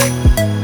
you